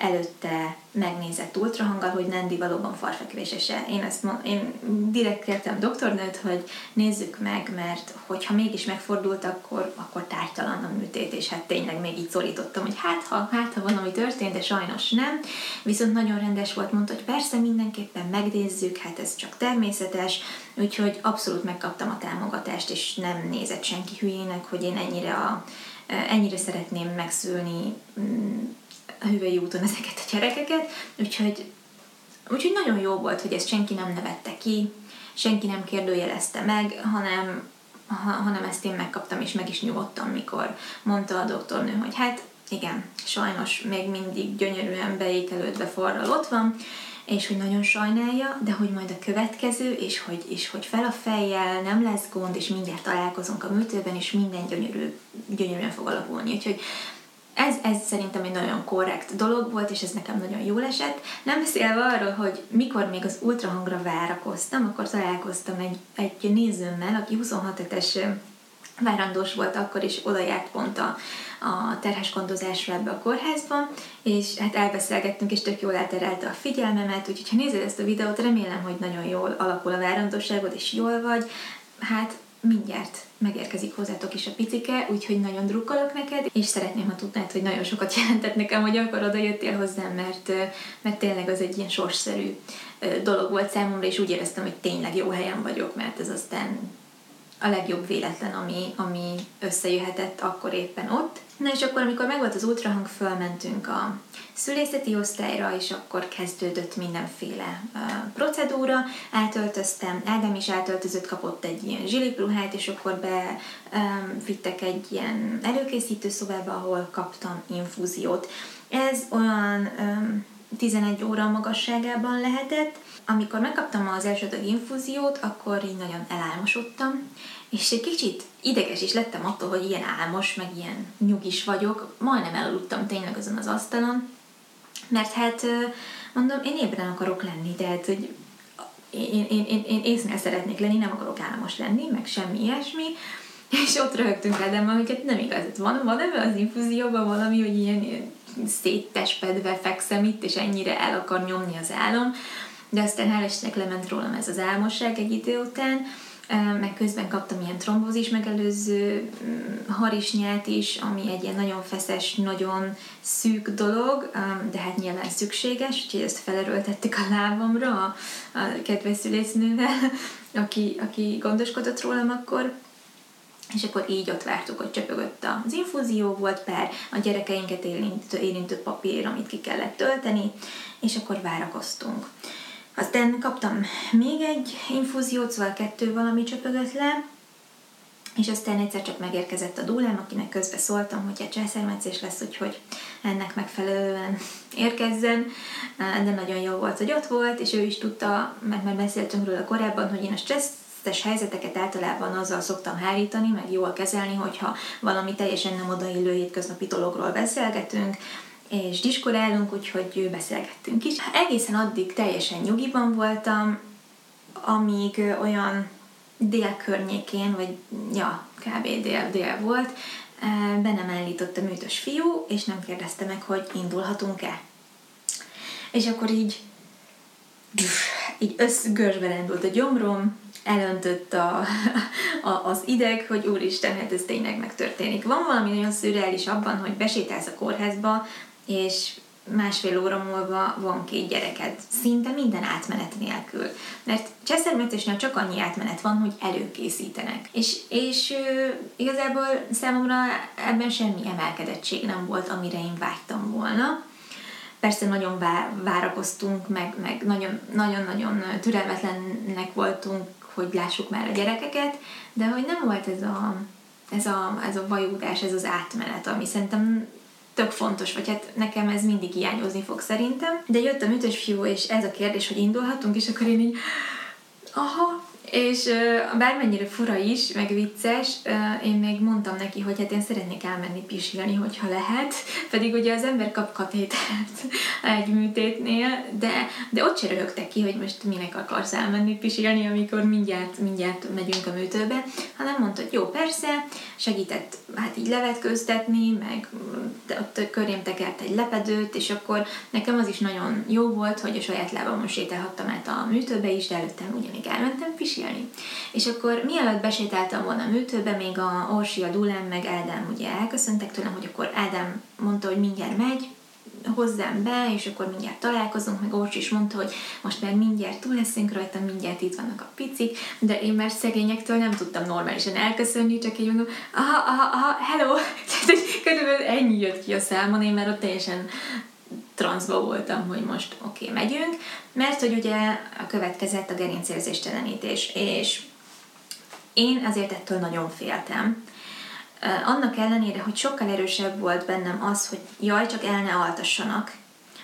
előtte megnézett ultrahanggal, hogy Nandi valóban farfekvésese. Én ezt én direkt kértem doktornőt, hogy nézzük meg, mert hogyha mégis megfordult, akkor, akkor tártalan a műtét, és hát tényleg még így szorítottam, hogy hát ha, hát ha van, ami történt, de sajnos nem. Viszont nagyon rendes volt, mondta, hogy persze mindenképpen megnézzük, hát ez csak természetes, úgyhogy abszolút megkaptam a támogatást, és nem nézett senki hülyének, hogy én ennyire a, ennyire szeretném megszülni mm, a hüvei úton ezeket a gyerekeket, úgyhogy, úgyhogy nagyon jó volt, hogy ezt senki nem nevette ki, senki nem kérdőjelezte meg, hanem, ha, hanem ezt én megkaptam, és meg is nyugodtam, mikor mondta a doktornő, hogy hát igen, sajnos még mindig gyönyörűen beékelődve forral ott van, és hogy nagyon sajnálja, de hogy majd a következő, és hogy, és hogy fel a fejjel nem lesz gond, és mindjárt találkozunk a műtőben, és minden gyönyörű, gyönyörűen fog alakulni. Úgyhogy ez, ez szerintem egy nagyon korrekt dolog volt, és ez nekem nagyon jól esett. Nem beszélve arról, hogy mikor még az ultrahangra várakoztam, akkor találkoztam egy, egy nézőmmel, aki 26 hetes várandós volt akkor, is oda járt pont a, a terhes gondozásra ebbe a kórházba, és hát elbeszélgettünk, és tök jól elterelte a figyelmemet, úgyhogy ha nézed ezt a videót, remélem, hogy nagyon jól alakul a várandóságod, és jól vagy. Hát mindjárt megérkezik hozzátok is a picike, úgyhogy nagyon drukkolok neked, és szeretném, ha tudnád, hogy nagyon sokat jelentett nekem, hogy akkor oda jöttél hozzám, mert, mert tényleg az egy ilyen sorsszerű dolog volt számomra, és úgy éreztem, hogy tényleg jó helyen vagyok, mert ez aztán a legjobb véletlen, ami, ami összejöhetett akkor éppen ott. Na és akkor, amikor megvolt az ultrahang, fölmentünk a szülészeti osztályra, és akkor kezdődött mindenféle uh, procedúra. Átöltöztem, Ádám is átöltözött, kapott egy ilyen zsilipruhát, és akkor be um, vittek egy ilyen előkészítő szobába, ahol kaptam infúziót. Ez olyan um, 11 óra magasságában lehetett. Amikor megkaptam az első infúziót, akkor így nagyon elálmosodtam, és egy kicsit ideges is lettem attól, hogy ilyen álmos, meg ilyen nyugis vagyok. Majdnem elaludtam tényleg azon az asztalon, mert hát mondom, én ébren akarok lenni, tehát hogy én, én, én, én észnél szeretnék lenni, nem akarok álmos lenni, meg semmi ilyesmi, *laughs* és ott röhögtünk Ádámmal, hogy nem igaz, van, van ebben az infúzióban valami, hogy ilyen, ilyen széttespedve fekszem itt, és ennyire el akar nyomni az álom, de aztán hál' Istennek lement rólam ez az álmosság egy idő után, meg közben kaptam ilyen trombózis megelőző mm, harisnyát is, ami egy ilyen nagyon feszes, nagyon szűk dolog, de hát nyilván szükséges, úgyhogy ezt felerőltettük a lábamra a, a kedves szülésznővel, aki, aki gondoskodott rólam akkor, és akkor így ott vártuk, hogy csöpögött az infúzió, volt pár a gyerekeinket érintő, érintő papír, amit ki kellett tölteni, és akkor várakoztunk. Aztán kaptam még egy infúziót, szóval kettő valami csöpögött le, és aztán egyszer csak megérkezett a dúlám, akinek közbe szóltam, hogy egy császármetszés lesz, úgyhogy ennek megfelelően érkezzen, de nagyon jó volt, hogy ott volt, és ő is tudta, mert már beszéltünk róla korábban, hogy én a stresszes helyzeteket általában azzal szoktam hárítani, meg jól kezelni, hogyha valami teljesen nem odaillő hétköznapi dologról beszélgetünk, és diskorálunk, úgyhogy beszélgettünk is. Egészen addig teljesen nyugiban voltam, amíg olyan dél környékén, vagy ja, kb. dél-dél volt, be nem állított a műtös fiú, és nem kérdezte meg, hogy indulhatunk-e. És akkor így így összgörzsbe rendült a gyomrom, elöntött a, *laughs* a, az ideg, hogy úristen, hát ez tényleg megtörténik. Van valami nagyon szürreális abban, hogy besétálsz a kórházba, és másfél óra múlva van két gyereked, szinte minden átmenet nélkül. Mert cseszermetésnél csak annyi átmenet van, hogy előkészítenek. És, és ö, igazából számomra ebben semmi emelkedettség nem volt, amire én vágytam volna. Persze nagyon várakoztunk, meg, meg nagyon-nagyon türelmetlennek voltunk, hogy lássuk már a gyerekeket, de hogy nem volt ez a, ez a, ez a vajúdás, ez az átmenet, ami szerintem tök fontos, vagy hát nekem ez mindig hiányozni fog szerintem. De jött a műtős fiú, és ez a kérdés, hogy indulhatunk, és akkor én így, aha, és uh, bármennyire fura is, meg vicces, én még mondtam neki, hogy hát én szeretnék elmenni pisilni, hogyha lehet, pedig ugye az ember kap katétert egy műtétnél, de, de ott se röhögtek ki, hogy most minek akarsz elmenni pisilni, amikor mindjárt, mindjárt megyünk a műtőbe, hanem mondta, hogy jó, persze, segített hát így levetkőztetni, meg ott körém tekert egy lepedőt, és akkor nekem az is nagyon jó volt, hogy a saját lábamon sétálhattam át a műtőbe is, de előtte ugyanígy elmentem pisilni, mesélni. És akkor mielőtt besétáltam volna a műtőbe, még a Orsi, a Dulem, meg Ádám ugye elköszöntek tőlem, hogy akkor Ádám mondta, hogy mindjárt megy, hozzám be, és akkor mindjárt találkozunk, meg Orsi is mondta, hogy most már mindjárt túl leszünk rajta, mindjárt itt vannak a picik, de én már szegényektől nem tudtam normálisan elköszönni, csak így mondom, aha, aha, aha, hello, *laughs* tehát körülbelül ennyi jött ki a számon, én már ott teljesen transzba voltam, hogy most oké, okay, megyünk, mert hogy ugye következett a gerincérzéstelenítés, és én azért ettől nagyon féltem. Annak ellenére, hogy sokkal erősebb volt bennem az, hogy jaj, csak el ne altassanak,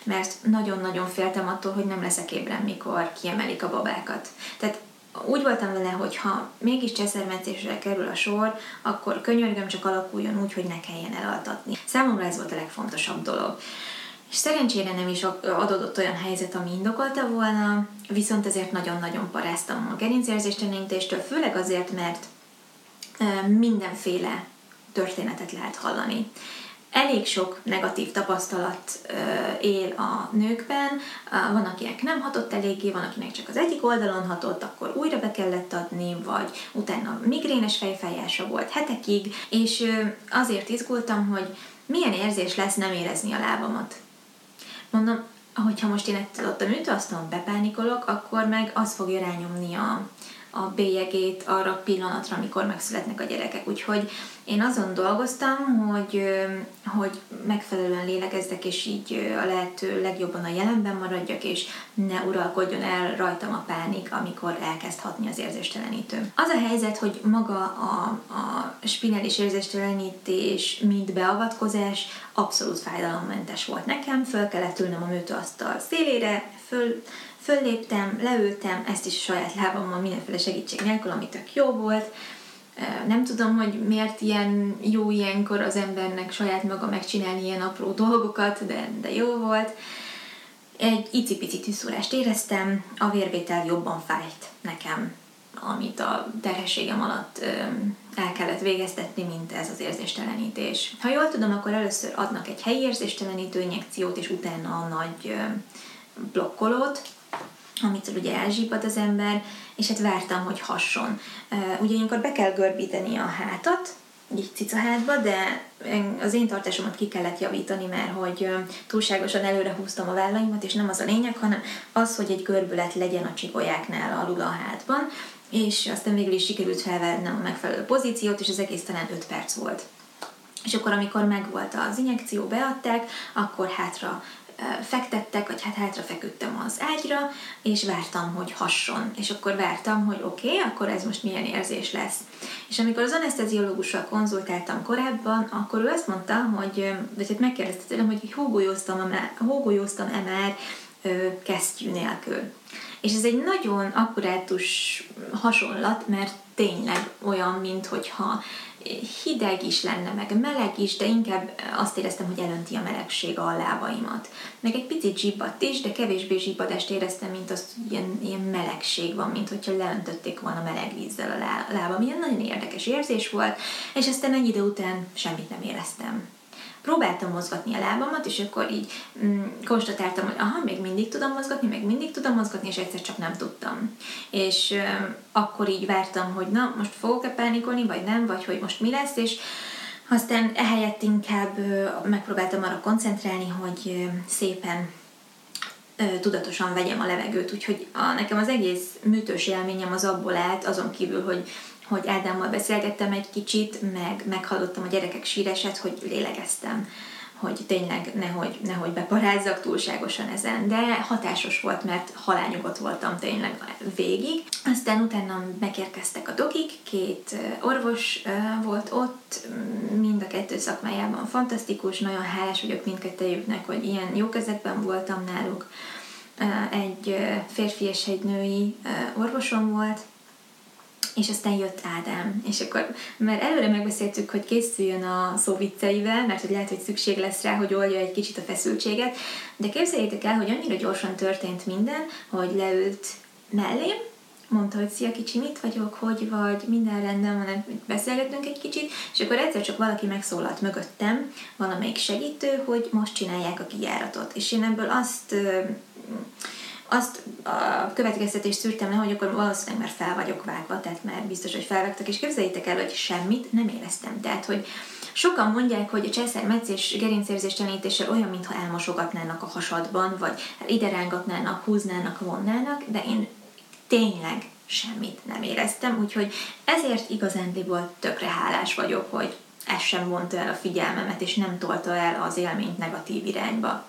mert nagyon-nagyon féltem attól, hogy nem leszek ébren, mikor kiemelik a babákat. Tehát úgy voltam vele, hogy ha mégis cseszermetésre kerül a sor, akkor könyörgöm csak alakuljon úgy, hogy ne kelljen elaltatni. Számomra ez volt a legfontosabb dolog. És szerencsére nem is adódott olyan helyzet, ami indokolta volna, viszont ezért nagyon-nagyon paráztam a gerincérzéstelenítéstől, főleg azért, mert mindenféle történetet lehet hallani. Elég sok negatív tapasztalat él a nőkben, van, akinek nem hatott eléggé, van, akinek csak az egyik oldalon hatott, akkor újra be kellett adni, vagy utána migrénes fejfájása volt hetekig, és azért izgultam, hogy milyen érzés lesz nem érezni a lábamat Mondom, hogyha most én ott a műtőasztalon bepánikolok, akkor meg az fogja rányomni a, a bélyegét arra a pillanatra, amikor megszületnek a gyerekek. Úgyhogy én azon dolgoztam, hogy, hogy megfelelően lélegezzek, és így a lehető legjobban a jelenben maradjak, és ne uralkodjon el rajtam a pánik, amikor elkezd hatni az érzéstelenítő. Az a helyzet, hogy maga a, a spinális érzéstelenítés, mint beavatkozás, abszolút fájdalommentes volt nekem, föl kellett ülnöm a műtőasztal szélére, föl, fölléptem, leültem, ezt is saját lábammal mindenféle segítség nélkül, ami tök jó volt, nem tudom, hogy miért ilyen jó ilyenkor az embernek saját maga megcsinálni ilyen apró dolgokat, de, de jó volt. Egy icipici tűszúrást éreztem, a vérvétel jobban fájt nekem, amit a terhességem alatt el kellett végeztetni, mint ez az érzéstelenítés. Ha jól tudom, akkor először adnak egy helyi érzéstelenítő injekciót, és utána a nagy blokkolót, amit ugye elzsípad az ember, és hát vártam, hogy hasson. Ugye ilyenkor be kell görbíteni a hátat, így cicahátba, de az én tartásomat ki kellett javítani, mert hogy túlságosan előre húztam a vállaimat, és nem az a lényeg, hanem az, hogy egy görbület legyen a csigolyáknál alul a hátban, és aztán végül is sikerült felvennem a megfelelő pozíciót, és az egész talán 5 perc volt. És akkor, amikor megvolt az injekció, beadták, akkor hátra fektettek, vagy hát ágyra, és vártam, hogy hasson. És akkor vártam, hogy oké, okay, akkor ez most milyen érzés lesz. És amikor az anesteziológussal konzultáltam korábban, akkor ő azt mondta, hogy, vagy hát megkérdezte tőlem, hogy hógolyóztam-e már kesztyű nélkül. És ez egy nagyon akkurátus hasonlat, mert tényleg olyan, mint hogyha hideg is lenne, meg meleg is, de inkább azt éreztem, hogy elönti a melegség a lábaimat. Meg egy picit zsibbadt is, de kevésbé zsibbadást éreztem, mint az ilyen, ilyen melegség van, mint hogyha leöntötték volna meleg vízzel a lábam. Ilyen nagyon érdekes érzés volt, és aztán egy idő után semmit nem éreztem próbáltam mozgatni a lábamat, és akkor így mm, konstatáltam, hogy aha, még mindig tudom mozgatni, még mindig tudom mozgatni, és egyszer csak nem tudtam. És ö, akkor így vártam, hogy na, most fogok-e pánikolni, vagy nem, vagy hogy most mi lesz, és aztán ehelyett inkább ö, megpróbáltam arra koncentrálni, hogy ö, szépen tudatosan vegyem a levegőt, úgyhogy a, nekem az egész műtős élményem az abból állt, azon kívül, hogy hogy Ádámmal beszélgettem egy kicsit, meg meghallottam a gyerekek sírását, hogy lélegeztem hogy tényleg nehogy, nehogy beparázzak túlságosan ezen, de hatásos volt, mert halálnyugodt voltam tényleg végig. Aztán utána megérkeztek a dokik, két orvos volt ott, mind a kettő szakmájában fantasztikus, nagyon hálás vagyok mindkettőjüknek, hogy ilyen jó kezekben voltam náluk. Egy férfi és egy női orvosom volt, és aztán jött Ádám, és akkor mert előre megbeszéltük, hogy készüljön a szó vicceivel, mert hogy lehet, hogy szükség lesz rá, hogy oldja egy kicsit a feszültséget, de képzeljétek el, hogy annyira gyorsan történt minden, hogy leült mellém, mondta, hogy szia kicsi, mit vagyok, hogy vagy, minden rendben van, beszélgetünk egy kicsit, és akkor egyszer csak valaki megszólalt mögöttem, valamelyik segítő, hogy most csinálják a kijáratot. És én ebből azt azt a következtetést szűrtem le, hogy akkor valószínűleg már fel vagyok vágva, tehát már biztos, hogy felvágtak, és képzeljétek el, hogy semmit nem éreztem. Tehát, hogy sokan mondják, hogy a császár meccés gerincérzéstelenítéssel olyan, mintha elmosogatnának a hasadban, vagy ide rángatnának, húznának, vonnának, de én tényleg semmit nem éreztem, úgyhogy ezért igazándiból tökre hálás vagyok, hogy ez sem vonta el a figyelmemet, és nem tolta el az élményt negatív irányba.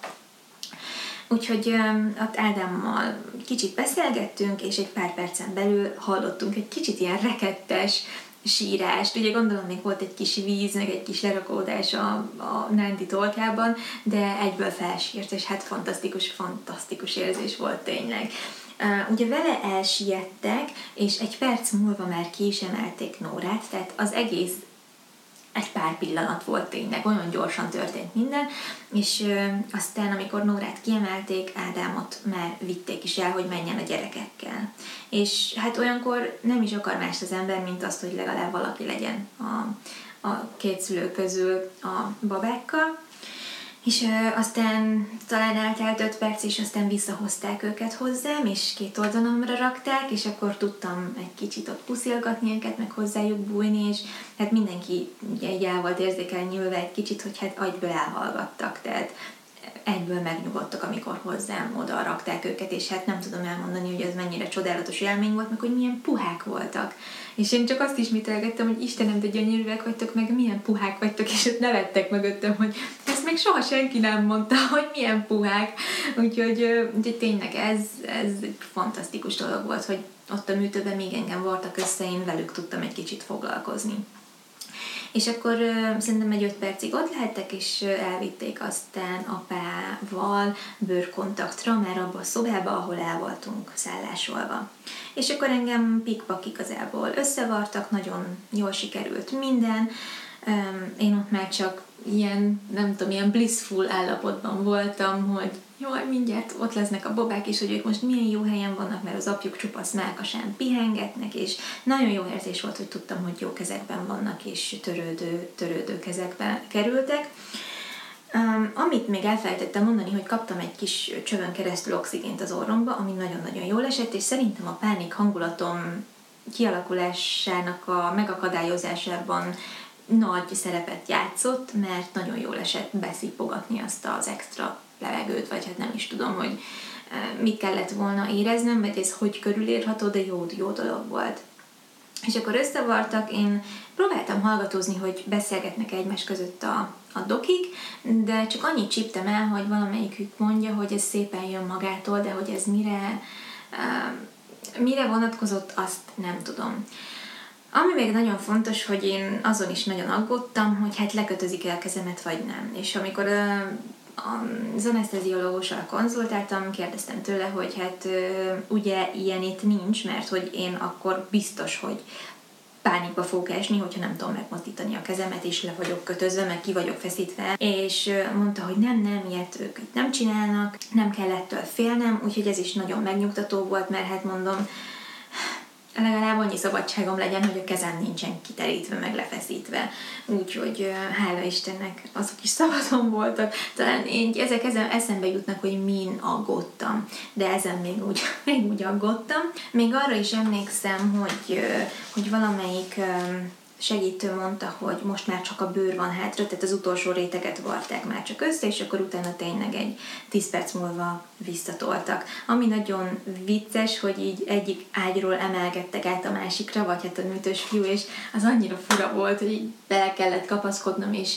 Úgyhogy ott Ádámmal kicsit beszélgettünk, és egy pár percen belül hallottunk egy kicsit ilyen rekettes sírást. Ugye gondolom még volt egy kis víz, meg egy kis lerakódás a, a Nándi tolkában, de egyből felsírt, és hát fantasztikus, fantasztikus érzés volt tényleg. Uh, ugye vele elsiettek, és egy perc múlva már ki is emelték Nórát, tehát az egész egy pár pillanat volt tényleg, olyan gyorsan történt minden, és ö, aztán, amikor Nórát kiemelték, Ádámot már vitték is el, hogy menjen a gyerekekkel. És hát olyankor nem is akar más az ember, mint azt, hogy legalább valaki legyen a, a két szülő közül a babákkal, és ö, aztán talán eltelt öt perc, és aztán visszahozták őket hozzám, és két oldalamra rakták, és akkor tudtam egy kicsit ott puszilgatni őket, meg hozzájuk bújni, és hát mindenki ugye egy el volt érzékelnyülve egy kicsit, hogy hát agyből elhallgattak, tehát egyből megnyugodtak, amikor hozzám oda rakták őket, és hát nem tudom elmondani, hogy ez mennyire csodálatos élmény volt, meg hogy milyen puhák voltak. És én csak azt ismételgettem, hogy Istenem, de gyönyörűek vagytok, meg milyen puhák vagytok, és ott nevettek mögöttem, hogy ezt még soha senki nem mondta, *laughs* hogy milyen puhák. Úgyhogy, úgyhogy tényleg ez, ez egy fantasztikus dolog volt, hogy ott a műtőben még engem voltak össze, én velük tudtam egy kicsit foglalkozni. És akkor uh, szerintem egy öt percig ott lehettek, és elvitték aztán apával bőrkontaktra, már abba a szobába, ahol el voltunk szállásolva. És akkor engem pikpak igazából összevartak, nagyon jól sikerült minden. Én ott már csak ilyen, nem tudom, ilyen blissful állapotban voltam, hogy jaj, mindjárt ott lesznek a babák, és hogy ők most milyen jó helyen vannak, mert az apjuk csupasz melkasán pihengetnek, és nagyon jó érzés volt, hogy tudtam, hogy jó kezekben vannak, és törődő, törődő kezekbe kerültek. Um, amit még elfelejtettem mondani, hogy kaptam egy kis csövön keresztül oxigént az orromba, ami nagyon-nagyon jól esett, és szerintem a pánik hangulatom kialakulásának a megakadályozásában nagy szerepet játszott, mert nagyon jól esett beszipogatni azt az extra levegőt, vagy hát nem is tudom, hogy eh, mit kellett volna éreznem, vagy ez hogy körülírható, de jó, jó dolog volt. És akkor összevartak, én próbáltam hallgatózni, hogy beszélgetnek egymás között a, a dokik, de csak annyit csíptem el, hogy valamelyikük mondja, hogy ez szépen jön magától, de hogy ez mire, uh, mire vonatkozott, azt nem tudom. Ami még nagyon fontos, hogy én azon is nagyon aggódtam, hogy hát lekötözik el kezemet, vagy nem. És amikor az anesteziológussal konzultáltam, kérdeztem tőle, hogy hát ugye ilyen itt nincs, mert hogy én akkor biztos, hogy pánikba fogok esni, hogyha nem tudom megmozdítani a kezemet, és le vagyok kötözve, meg ki vagyok feszítve. És mondta, hogy nem, nem, ilyet ők nem csinálnak, nem kell ettől félnem, úgyhogy ez is nagyon megnyugtató volt, mert hát mondom, legalább annyi szabadságom legyen, hogy a kezem nincsen kiterítve, meg lefeszítve. Úgyhogy hála Istennek azok is szabadon voltak. Talán én ezek ezen eszembe jutnak, hogy min aggódtam, de ezen még úgy, *laughs* még úgy aggódtam. Még arra is emlékszem, hogy, hogy valamelyik segítő mondta, hogy most már csak a bőr van hátra, tehát az utolsó réteget varták már csak össze, és akkor utána tényleg egy 10 perc múlva visszatoltak. Ami nagyon vicces, hogy így egyik ágyról emelkedtek át a másikra, vagy hát a műtős fiú, és az annyira fura volt, hogy így bele kellett kapaszkodnom, és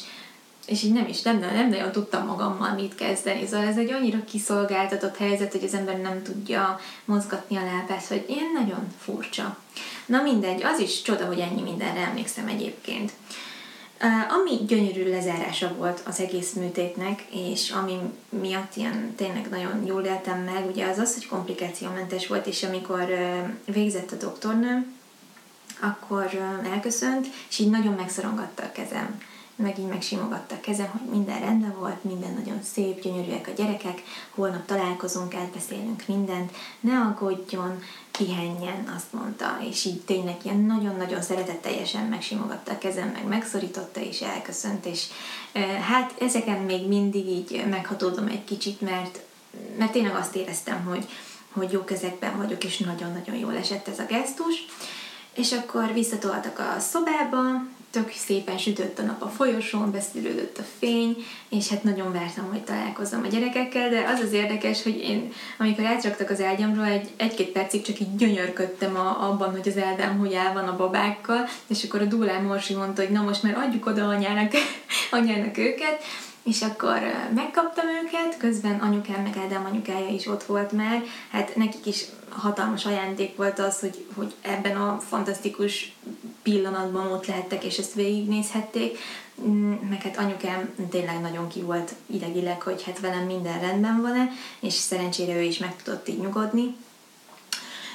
és így nem is, nem, nem nagyon tudtam magammal mit kezdeni. Szóval ez egy annyira kiszolgáltatott helyzet, hogy az ember nem tudja mozgatni a lábát, hogy ilyen nagyon furcsa. Na mindegy, az is csoda, hogy ennyi mindenre emlékszem egyébként. Ami gyönyörű lezárása volt az egész műtétnek, és ami miatt ilyen tényleg nagyon jól éltem meg, ugye az az, hogy komplikációmentes volt, és amikor végzett a doktornő, akkor elköszönt, és így nagyon megszorongatta a kezem meg így megsimogatta a kezem, hogy minden rendben volt, minden nagyon szép, gyönyörűek a gyerekek, holnap találkozunk, átbeszélünk mindent, ne aggódjon, pihenjen, azt mondta, és így tényleg ilyen nagyon-nagyon szeretetteljesen megsimogatta a kezem, meg megszorította, és elköszönt, és hát ezeken még mindig így meghatódom egy kicsit, mert, mert tényleg azt éreztem, hogy, hogy jó kezekben vagyok, és nagyon-nagyon jól esett ez a gesztus. És akkor visszatoltak a szobába, tök szépen sütött a nap a folyosón, beszűrődött a fény, és hát nagyon vártam, hogy találkozom a gyerekekkel, de az az érdekes, hogy én, amikor átraktak az ágyamról, egy, egy-két percig csak így gyönyörködtem a, abban, hogy az Eldám hogy áll van a babákkal, és akkor a Dúlám Morsi mondta, hogy na most már adjuk oda anyának, *laughs* anyának őket, és akkor megkaptam őket, közben anyukám meg Ádám anyukája is ott volt már, hát nekik is hatalmas ajándék volt az, hogy, hogy ebben a fantasztikus pillanatban ott lehettek, és ezt végignézhették, mm, meg hát anyukám tényleg nagyon ki volt idegileg, hogy hát velem minden rendben van-e, és szerencsére ő is meg tudott így nyugodni.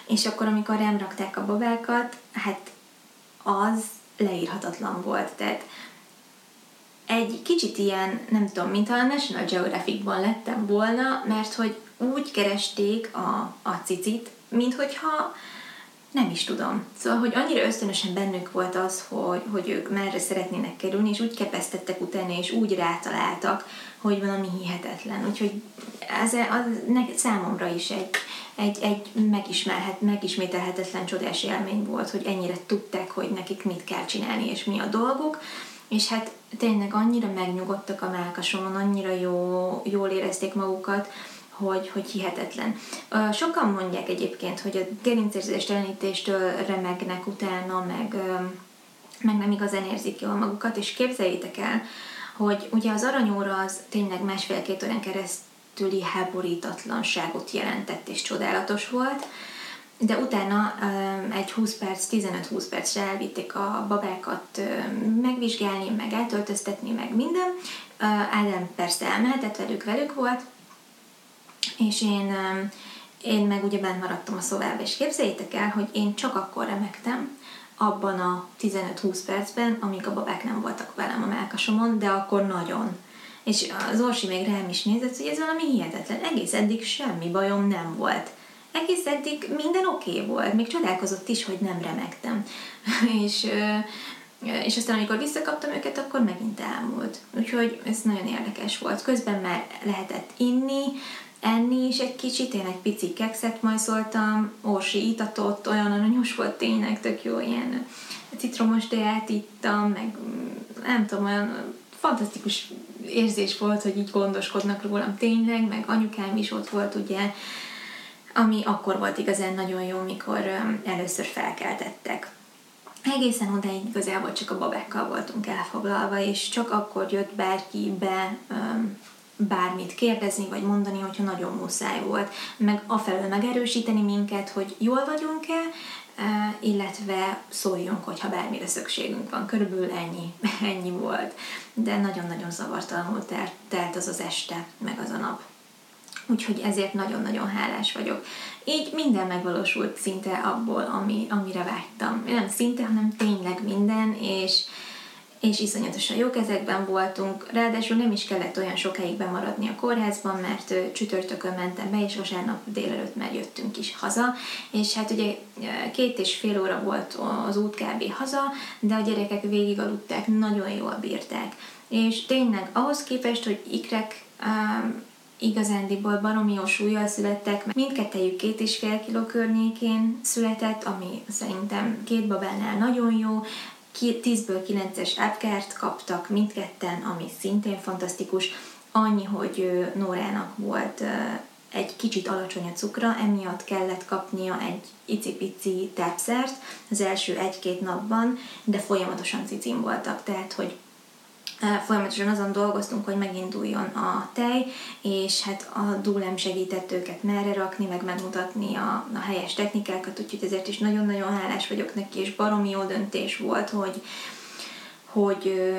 És akkor, amikor rám rakták a babákat, hát az leírhatatlan volt, tehát egy kicsit ilyen, nem tudom, mintha a National Geographic-ban lettem volna, mert hogy úgy keresték a, a cicit, mint hogyha nem is tudom. Szóval, hogy annyira ösztönösen bennük volt az, hogy, hogy ők merre szeretnének kerülni, és úgy kepesztettek utána, és úgy rátaláltak, hogy valami hihetetlen. Úgyhogy ez az, számomra is egy, egy, egy megismerhet, megismételhetetlen csodás élmény volt, hogy ennyire tudták, hogy nekik mit kell csinálni, és mi a dolguk. És hát tényleg annyira megnyugodtak a melkasomon, annyira jó, jól érezték magukat, hogy, hogy hihetetlen. Sokan mondják egyébként, hogy a gerincérzés telenítéstől remegnek utána, meg, meg nem igazán érzik jól magukat, és képzeljétek el, hogy ugye az aranyóra az tényleg másfél-két órán keresztüli háborítatlanságot jelentett, és csodálatos volt, de utána egy 20 perc, 15-20 percre elvitték a babákat megvizsgálni, meg eltöltöztetni, meg minden. Ádám persze elmehetett velük, velük volt, és én, én meg ugye bent maradtam a szobába, és képzeljétek el, hogy én csak akkor remektem, abban a 15-20 percben, amíg a babák nem voltak velem a melkasomon, de akkor nagyon. És az Orsi még rám is nézett, hogy ez valami hihetetlen. Egész eddig semmi bajom nem volt. Egész eddig minden oké okay volt, még csodálkozott is, hogy nem remektem. *laughs* és, és aztán, amikor visszakaptam őket, akkor megint elmúlt. Úgyhogy ez nagyon érdekes volt. Közben már lehetett inni, enni is egy kicsit, én egy pici kekszet majszoltam, Orsi itatott, olyan aranyos volt tényleg, tök jó ilyen citromos teát ittam, meg nem tudom, olyan fantasztikus érzés volt, hogy így gondoskodnak rólam tényleg, meg anyukám is ott volt, ugye, ami akkor volt igazán nagyon jó, mikor először felkeltettek. Egészen odáig igazából csak a babákkal voltunk elfoglalva, és csak akkor jött bárki be bármit kérdezni, vagy mondani, hogyha nagyon muszáj volt, meg afelől megerősíteni minket, hogy jól vagyunk-e, illetve szóljunk, hogyha bármire szükségünk van. Körülbelül ennyi, *laughs* ennyi volt. De nagyon-nagyon zavartalanul telt az az este, meg az a nap. Úgyhogy ezért nagyon-nagyon hálás vagyok. Így minden megvalósult szinte abból, ami, amire vágytam. Nem szinte, hanem tényleg minden, és és iszonyatosan jó kezekben voltunk, ráadásul nem is kellett olyan sokáig bemaradni a kórházban, mert csütörtökön mentem be, és vasárnap délelőtt már jöttünk is haza, és hát ugye két és fél óra volt az út kb. haza, de a gyerekek végig aludták, nagyon jól bírták. És tényleg ahhoz képest, hogy ikrek igazándiból baromi jó súlyjal születtek, mindkettejük két és fél kiló környékén született, ami szerintem két babánál nagyon jó, 10-ből 9-es ápkárt kaptak mindketten, ami szintén fantasztikus. Annyi, hogy Nórának volt egy kicsit alacsony a cukra, emiatt kellett kapnia egy icipici tápszert az első egy-két napban, de folyamatosan cicim voltak, tehát hogy folyamatosan azon dolgoztunk, hogy meginduljon a tej, és hát a dúlem segített őket merre rakni, meg megmutatni a, a helyes technikákat, úgyhogy ezért is nagyon-nagyon hálás vagyok neki, és baromi jó döntés volt, hogy, hogy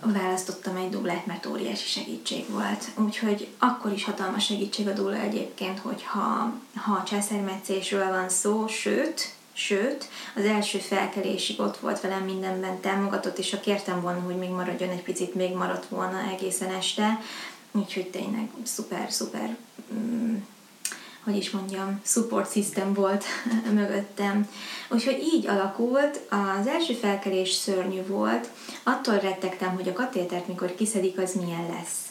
választottam egy dublát, mert óriási segítség volt. Úgyhogy akkor is hatalmas segítség a dúla egyébként, hogyha ha császármetszésről van szó, sőt, Sőt, az első felkelésig ott volt velem mindenben támogatott, és ha kértem volna, hogy még maradjon egy picit, még maradt volna egészen este. Úgyhogy tényleg szuper, szuper, mm, hogy is mondjam, support system volt *laughs* mögöttem. Úgyhogy így alakult, az első felkelés szörnyű volt, attól rettegtem, hogy a katétert, mikor kiszedik, az milyen lesz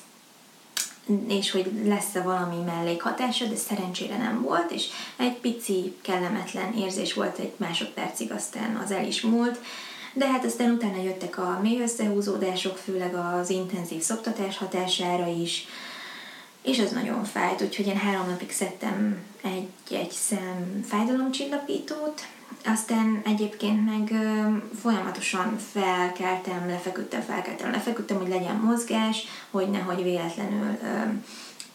és hogy lesz-e valami mellékhatása, de szerencsére nem volt, és egy pici kellemetlen érzés volt egy másodpercig, aztán az el is múlt, de hát aztán utána jöttek a mély összehúzódások, főleg az intenzív szoktatás hatására is, és az nagyon fájt, úgyhogy én három napig szedtem egy, egy szem fájdalomcsillapítót, aztán egyébként meg ö, folyamatosan felkeltem, lefeküdtem, felkeltem, lefeküdtem, hogy legyen mozgás, hogy nehogy véletlenül ö,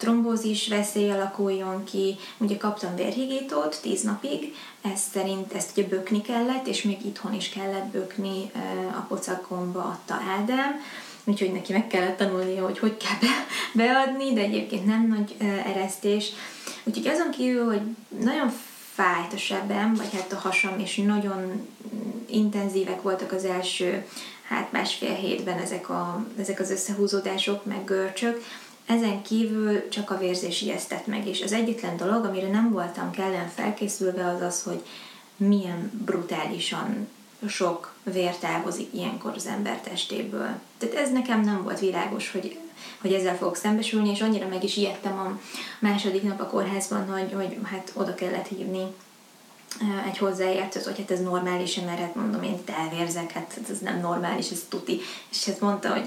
trombózis veszély alakuljon ki. Ugye kaptam vérhigítót 10 napig, ez szerint ezt ugye bökni kellett, és még itthon is kellett bökni, a pocakomba adta Ádám, úgyhogy neki meg kellett tanulnia, hogy hogy kell be, beadni, de egyébként nem nagy eresztés. Úgyhogy azon kívül, hogy nagyon fájt a sebem, vagy hát a hasam, és nagyon intenzívek voltak az első hát másfél hétben ezek, a, ezek az összehúzódások, meg görcsök. Ezen kívül csak a vérzés ijesztett meg, és az egyetlen dolog, amire nem voltam kellen felkészülve, az az, hogy milyen brutálisan sok vér távozik ilyenkor az ember testéből. Tehát ez nekem nem volt világos, hogy, hogy ezzel fogok szembesülni, és annyira meg is ijedtem a második nap a kórházban, hogy, hogy hát oda kellett hívni egy hozzáértőt, hogy hát ez normális, mert hát mondom, én elvérzek, hát ez nem normális, ez tuti. És hát mondta, hogy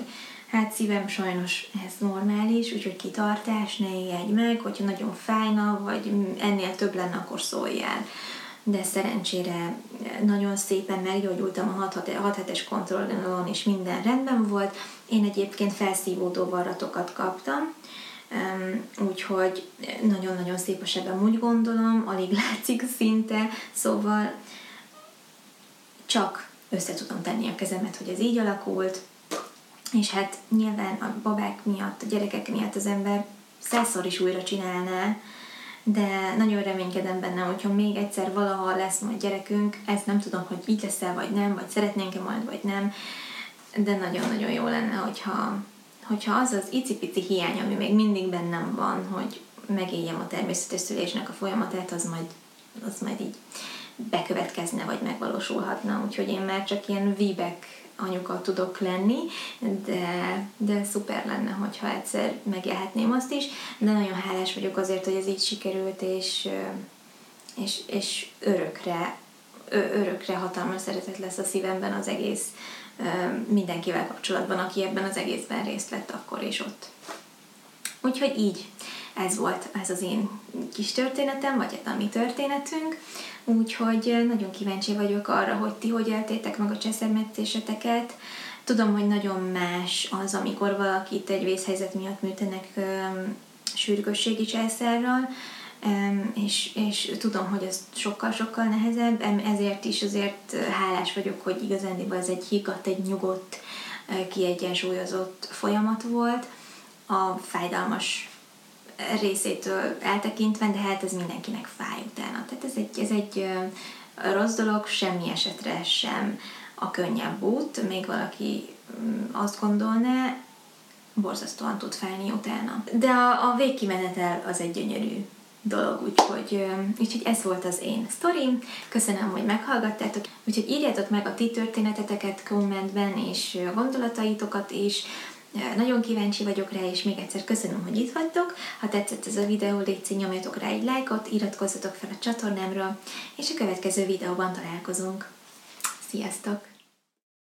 hát szívem sajnos ez normális, úgyhogy kitartás, ne ijedj meg, hogyha nagyon fájna, vagy ennél több lenne, akkor szóljál de szerencsére nagyon szépen meggyógyultam a 6 hetes kontrollon, és minden rendben volt. Én egyébként felszívódó varratokat kaptam, úgyhogy nagyon-nagyon szép a sebem, úgy gondolom, alig *laughs* látszik szinte, szóval csak össze tudom tenni a kezemet, hogy ez így alakult, és hát nyilván a babák miatt, a gyerekek miatt az ember százszor is újra csinálná, de nagyon reménykedem benne, hogyha még egyszer valaha lesz majd gyerekünk, ezt nem tudom, hogy így lesz-e, vagy nem, vagy szeretnénk-e majd, vagy nem, de nagyon-nagyon jó lenne, hogyha, hogyha az az icipici hiány, ami még mindig bennem van, hogy megéljem a természetes szülésnek a folyamatát, az majd, az majd így bekövetkezne, vagy megvalósulhatna. Úgyhogy én már csak ilyen víbek anyuka tudok lenni, de, de szuper lenne, hogyha egyszer megélhetném azt is, de nagyon hálás vagyok azért, hogy ez így sikerült, és, és, és örökre, örökre hatalmas szeretet lesz a szívemben az egész mindenkivel kapcsolatban, aki ebben az egészben részt vett akkor és ott. Úgyhogy így, ez volt ez az én kis történetem, vagy hát a mi történetünk. Úgyhogy nagyon kíváncsi vagyok arra, hogy ti hogy éltétek meg a cseszermetszéseteket. Tudom, hogy nagyon más az, amikor valakit egy vészhelyzet miatt műtenek um, sürgősségi császárral, és, és tudom, hogy ez sokkal-sokkal nehezebb, ezért is azért hálás vagyok, hogy igazándiból ez egy higgadt, egy nyugodt, kiegyensúlyozott folyamat volt. A fájdalmas részétől eltekintve, de hát ez mindenkinek fáj utána. Tehát ez egy, ez egy rossz dolog, semmi esetre sem a könnyebb út, még valaki mm, azt gondolná, borzasztóan tud fájni utána. De a, a végkimenetel az egy gyönyörű dolog, úgyhogy, úgyhogy ez volt az én sztorim. Köszönöm, hogy meghallgattátok. Úgyhogy írjátok meg a ti történeteteket kommentben, és a gondolataitokat is. Nagyon kíváncsi vagyok rá, és még egyszer köszönöm, hogy itt vagytok. Ha tetszett ez a videó, légy nyomjatok rá egy lájkot, iratkozzatok fel a csatornámra, és a következő videóban találkozunk. Sziasztok!